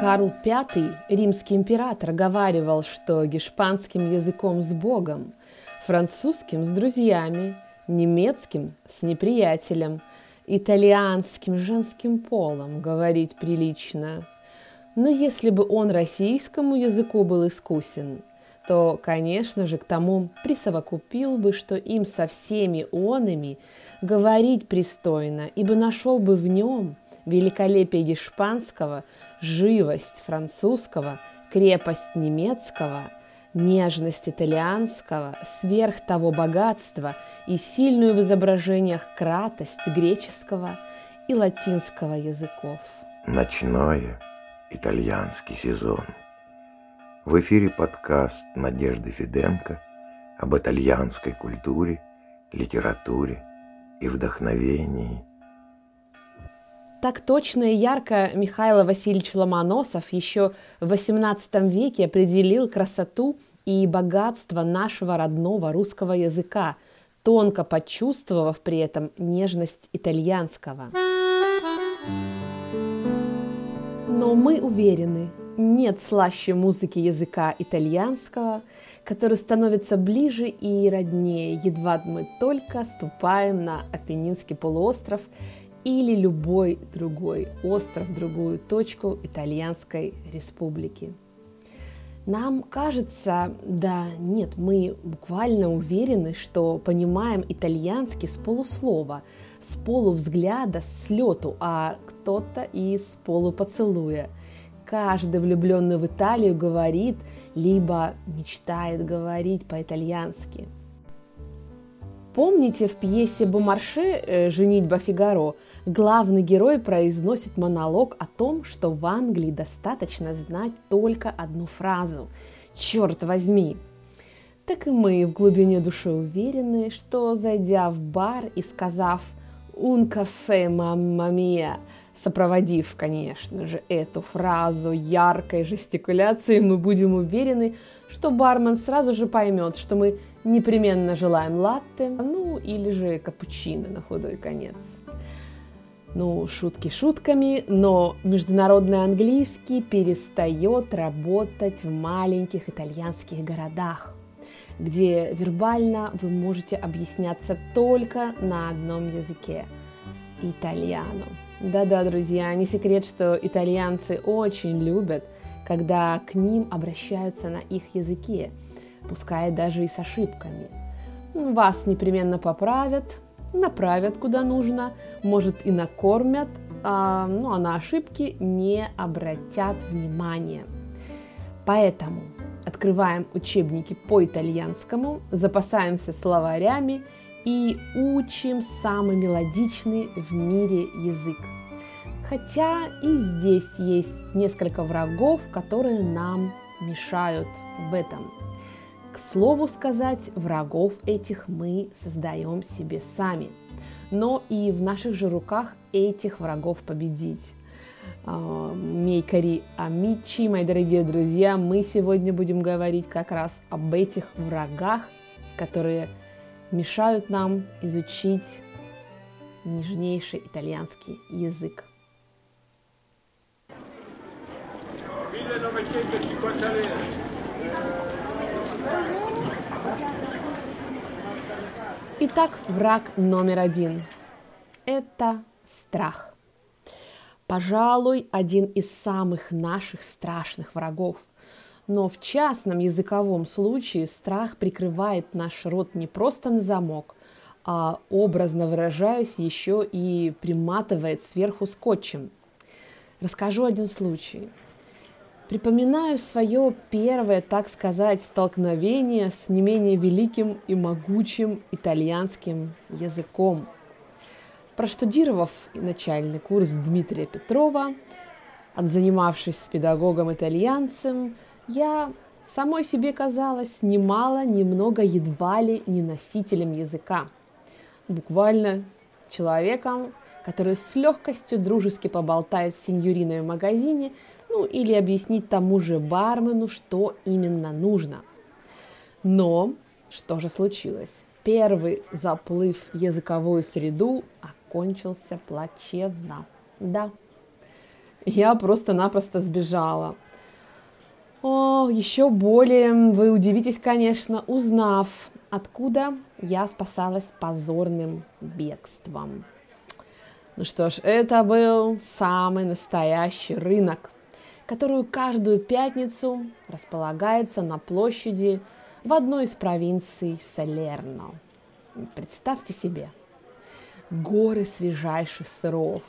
Карл V, римский император, говаривал, что гешпанским языком с Богом, французским с друзьями, немецким с неприятелем, итальянским женским полом говорить прилично. Но если бы он российскому языку был искусен, то, конечно же, к тому присовокупил бы, что им со всеми онами говорить пристойно, ибо нашел бы в нем великолепие гешпанского, живость французского, крепость немецкого, нежность итальянского, сверх того богатства и сильную в изображениях кратость греческого и латинского языков. Ночное итальянский сезон. В эфире подкаст Надежды Фиденко об итальянской культуре, литературе и вдохновении. Так точно и ярко Михаил Васильевич Ломоносов еще в XVIII веке определил красоту и богатство нашего родного русского языка, тонко почувствовав при этом нежность итальянского. Но мы уверены, нет слаще музыки языка итальянского, который становится ближе и роднее, едва мы только ступаем на Апеннинский полуостров или любой другой остров, другую точку итальянской республики. Нам кажется, да нет, мы буквально уверены, что понимаем итальянский с полуслова, с полувзгляда, с лету, а кто-то и с полупоцелуя. Каждый влюбленный в Италию говорит, либо мечтает говорить по-итальянски. Помните в пьесе Бомарше э, «Женитьба Фигаро» главный герой произносит монолог о том, что в Англии достаточно знать только одну фразу «Черт возьми!». Так и мы в глубине души уверены, что зайдя в бар и сказав «Un кафе, мамма мия», сопроводив, конечно же, эту фразу яркой жестикуляцией, мы будем уверены, что бармен сразу же поймет, что мы непременно желаем латте, ну или же капучино на худой конец. Ну, шутки шутками, но международный английский перестает работать в маленьких итальянских городах, где вербально вы можете объясняться только на одном языке – итальяно. Да-да, друзья, не секрет, что итальянцы очень любят, когда к ним обращаются на их языке, пускай даже и с ошибками. Вас непременно поправят, направят куда нужно, может и накормят, а, ну а на ошибки не обратят внимания. Поэтому открываем учебники по итальянскому, запасаемся словарями и учим самый мелодичный в мире язык. Хотя и здесь есть несколько врагов, которые нам мешают в этом. К слову сказать, врагов этих мы создаем себе сами. Но и в наших же руках этих врагов победить. А, Мейкари Амичи, мои дорогие друзья, мы сегодня будем говорить как раз об этих врагах, которые мешают нам изучить нежнейший итальянский язык. 1950 lire. Итак, враг номер один – это страх. Пожалуй, один из самых наших страшных врагов. Но в частном языковом случае страх прикрывает наш рот не просто на замок, а образно выражаясь, еще и приматывает сверху скотчем. Расскажу один случай – Припоминаю свое первое, так сказать, столкновение с не менее великим и могучим итальянским языком. Проштудировав начальный курс Дмитрия Петрова, отзанимавшись с педагогом-итальянцем, я самой себе казалась немало, немного едва ли не носителем языка. Буквально человеком, который с легкостью дружески поболтает с сеньориной в магазине, ну или объяснить тому же бармену, что именно нужно. Но что же случилось? Первый заплыв в языковую среду окончился плачевно. Да, я просто-напросто сбежала. О, еще более вы удивитесь, конечно, узнав, откуда я спасалась позорным бегством. Ну что ж, это был самый настоящий рынок, который каждую пятницу располагается на площади в одной из провинций Салерно. Представьте себе, горы свежайших сыров,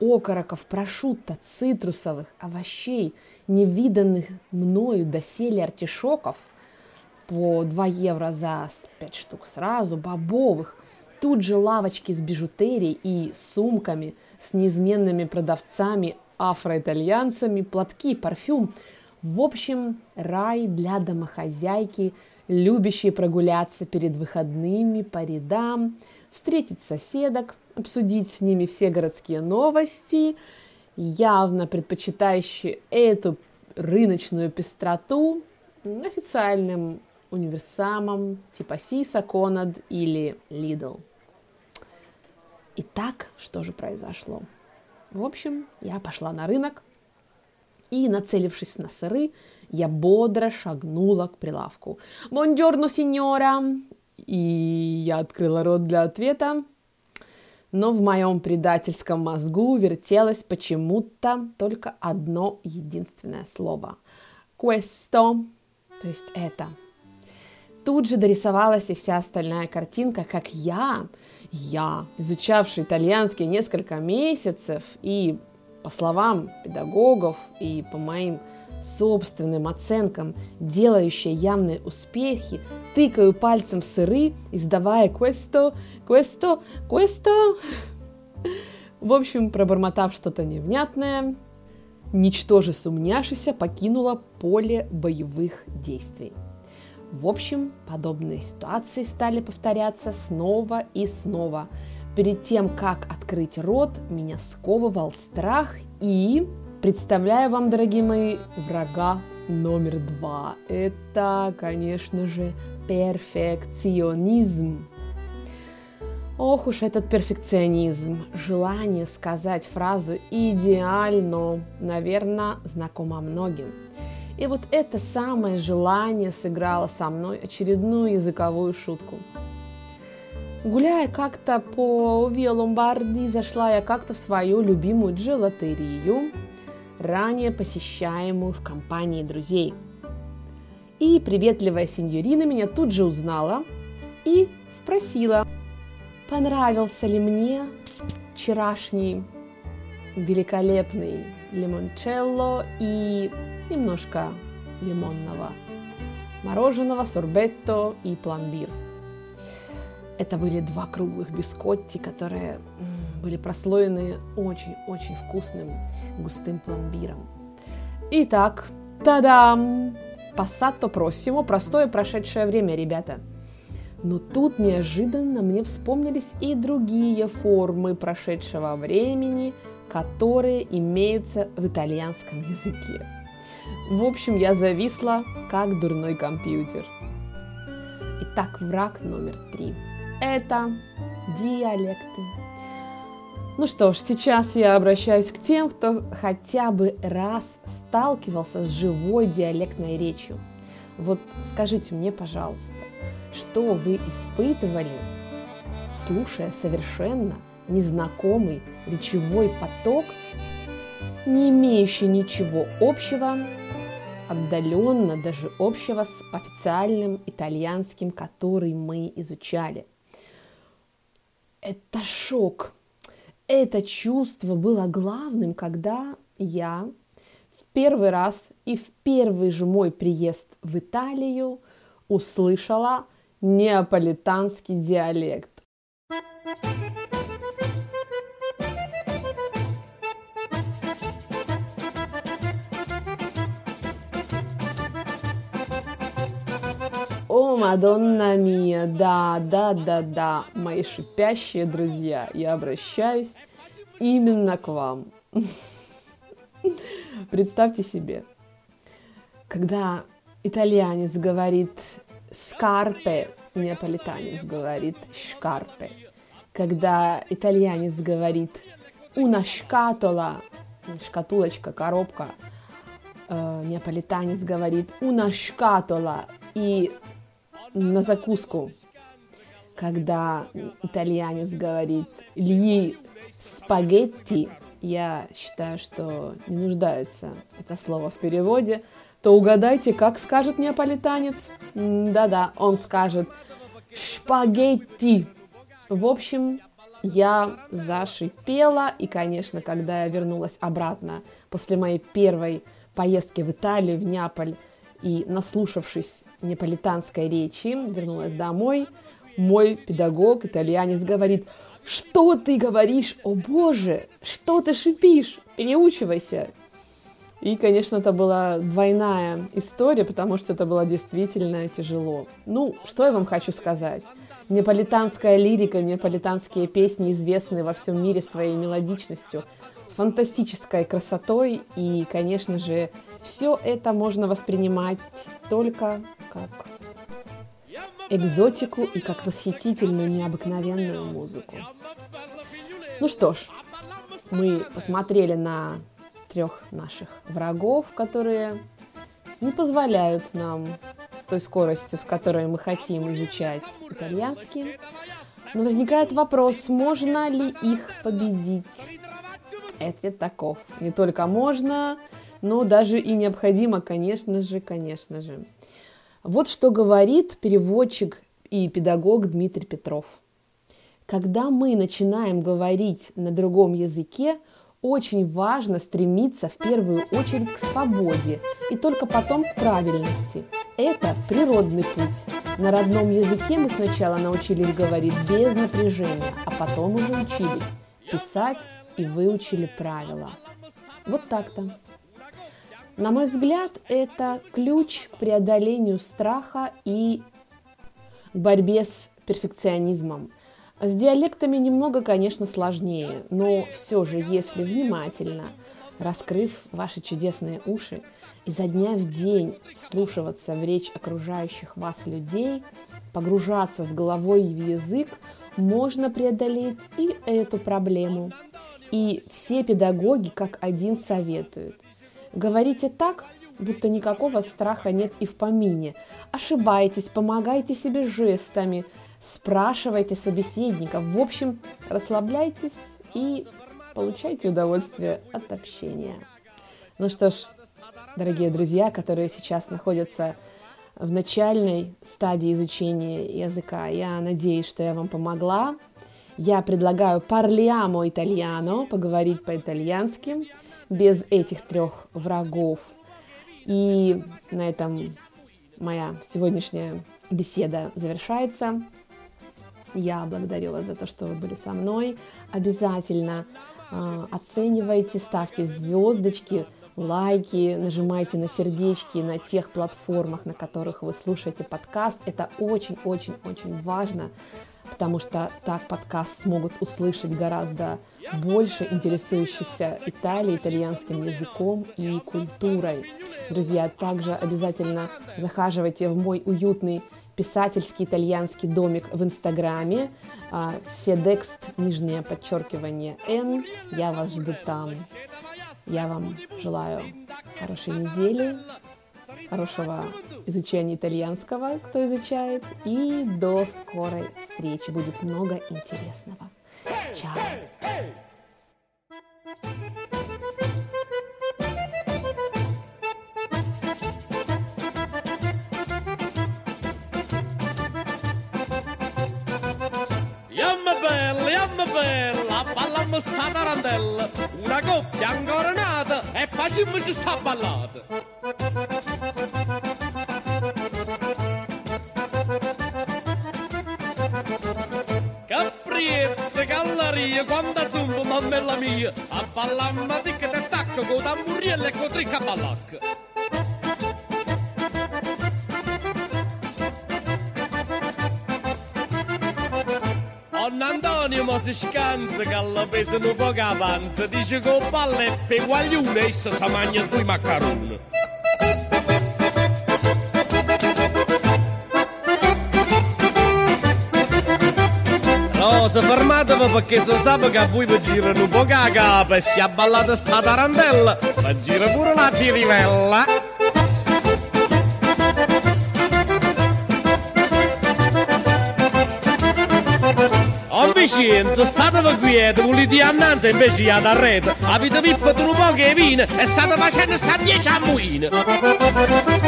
окороков, прошутто, цитрусовых, овощей, невиданных мною доселе артишоков по 2 евро за 5 штук сразу, бобовых, тут же лавочки с бижутерией и сумками с неизменными продавцами, афроитальянцами, платки, парфюм. В общем, рай для домохозяйки, любящей прогуляться перед выходными по рядам, встретить соседок, обсудить с ними все городские новости, явно предпочитающие эту рыночную пестроту официальным универсамом типа Сиса, Конад или Лидл. Итак, что же произошло? В общем, я пошла на рынок, и, нацелившись на сыры, я бодро шагнула к прилавку. «Бонджорно, сеньора!» И я открыла рот для ответа, но в моем предательском мозгу вертелось почему-то только одно единственное слово. «Questo», то есть это. Тут же дорисовалась и вся остальная картинка, как я, я, изучавший итальянский несколько месяцев и, по словам педагогов и по моим собственным оценкам, делающая явные успехи, тыкаю пальцем в сыры, издавая «questo, questo, questo». В общем, пробормотав что-то невнятное, ничтоже сумняшися покинула поле боевых действий. В общем, подобные ситуации стали повторяться снова и снова. Перед тем, как открыть рот, меня сковывал страх и Представляю вам, дорогие мои, врага номер два. Это, конечно же, перфекционизм. Ох уж этот перфекционизм. Желание сказать фразу «идеально», наверное, знакомо многим. И вот это самое желание сыграло со мной очередную языковую шутку. Гуляя как-то по Виа Ломбарди, зашла я как-то в свою любимую джелатерию – ранее посещаемую в компании друзей. И приветливая сеньорина меня тут же узнала и спросила, понравился ли мне вчерашний великолепный лимончелло и немножко лимонного мороженого, сорбетто и пломбир. Это были два круглых бискотти, которые были прослоены очень-очень вкусным густым пломбиром. Итак, тадам! Пассато просимо, простое прошедшее время, ребята. Но тут неожиданно мне вспомнились и другие формы прошедшего времени, которые имеются в итальянском языке. В общем, я зависла, как дурной компьютер. Итак, враг номер три. Это диалекты. Ну что ж, сейчас я обращаюсь к тем, кто хотя бы раз сталкивался с живой диалектной речью. Вот скажите мне, пожалуйста, что вы испытывали, слушая совершенно незнакомый речевой поток, не имеющий ничего общего, отдаленно даже общего с официальным итальянским, который мы изучали. Это шок, это чувство было главным, когда я в первый раз и в первый же мой приезд в Италию услышала неаполитанский диалект. Мадонна Мия, да, да, да, да, мои шипящие друзья, я обращаюсь именно к вам. Представьте себе, когда итальянец говорит скарпе, неаполитанец говорит шкарпе. Когда итальянец говорит una scatola, шкатулочка, коробка. Э, неаполитанец говорит «una scatola» и на закуску, когда итальянец говорит «gli спагетти», я считаю, что не нуждается это слово в переводе, то угадайте, как скажет неаполитанец. Да-да, он скажет «шпагетти». В общем, я зашипела, и, конечно, когда я вернулась обратно после моей первой поездки в Италию, в Неаполь, и наслушавшись неаполитанской речи, вернулась домой, мой педагог, итальянец, говорит, что ты говоришь, о боже, что ты шипишь, переучивайся. И, конечно, это была двойная история, потому что это было действительно тяжело. Ну, что я вам хочу сказать? Неаполитанская лирика, неаполитанские песни известны во всем мире своей мелодичностью, фантастической красотой, и, конечно же, все это можно воспринимать только как экзотику и как восхитительную, необыкновенную музыку. Ну что ж, мы посмотрели на трех наших врагов, которые не позволяют нам с той скоростью, с которой мы хотим изучать итальянский. Но возникает вопрос, можно ли их победить? Ответ таков. Не только можно, но даже и необходимо, конечно же, конечно же. Вот что говорит переводчик и педагог Дмитрий Петров. Когда мы начинаем говорить на другом языке, очень важно стремиться в первую очередь к свободе и только потом к правильности. Это природный путь. На родном языке мы сначала научились говорить без напряжения, а потом уже учились писать и выучили правила. Вот так-то. На мой взгляд, это ключ к преодолению страха и борьбе с перфекционизмом. С диалектами немного, конечно, сложнее, но все же, если внимательно, раскрыв ваши чудесные уши, изо дня в день вслушиваться в речь окружающих вас людей, погружаться с головой в язык, можно преодолеть и эту проблему. И все педагоги как один советуют. Говорите так, будто никакого страха нет и в помине. Ошибайтесь, помогайте себе жестами – спрашивайте собеседников. В общем, расслабляйтесь и получайте удовольствие от общения. Ну что ж, дорогие друзья, которые сейчас находятся в начальной стадии изучения языка, я надеюсь, что я вам помогла. Я предлагаю parliamo italiano, поговорить по-итальянски, без этих трех врагов. И на этом моя сегодняшняя беседа завершается. Я благодарю вас за то, что вы были со мной. Обязательно э, оценивайте, ставьте звездочки, лайки, нажимайте на сердечки на тех платформах, на которых вы слушаете подкаст. Это очень-очень-очень важно, потому что так подкаст смогут услышать гораздо больше интересующихся Италией, итальянским языком и культурой. Друзья, также обязательно захаживайте в мой уютный писательский итальянский домик в Инстаграме. Федекст, нижнее подчеркивание Н. Я вас жду там. Я вам желаю хорошей недели, хорошего изучения итальянского, кто изучает, и до скорой встречи. Будет много интересного. Çal. Yamma bella, yamma bella, ballamma sta tarantella, una coppia ancora nata e facimmoci sta ballata. Galleria, quanta zumba, mammella mia, a ballamma ticca e tacco con tamburiello e con tricca ballacca. Antonio ma si scanza che alla pesano poco avanza. Dice che palle e pe guaglione esso si mangia due maccaroni Se fermatevi perché si sa che a voi vi girano un po' caga, per si è ballata sta tarantella, ma gira pure la cirivella. Oh Vincenzo, statevi quieti, volete annanzi invece ad arredo. Avete vippato un po' che vino e state facendo sta dieci ammuine. Onna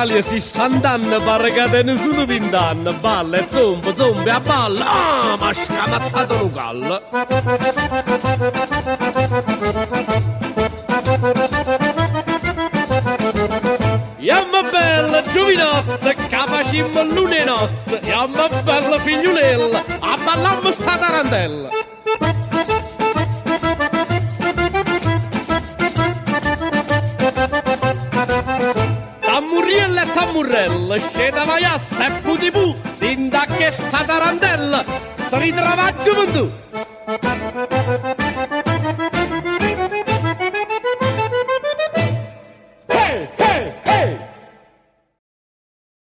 Amalia, 60 anni, pare che te nessuno 20 anni. Balla e zomba, zomba a balla. Ah, ma scamazzato un gallo. Yamma bella giovinotta, capacimmo lune notte. Yamma bella figliulella, a ballammo sta tarantella. Lășe de maia, se pudibu, din da che sta să-i drava.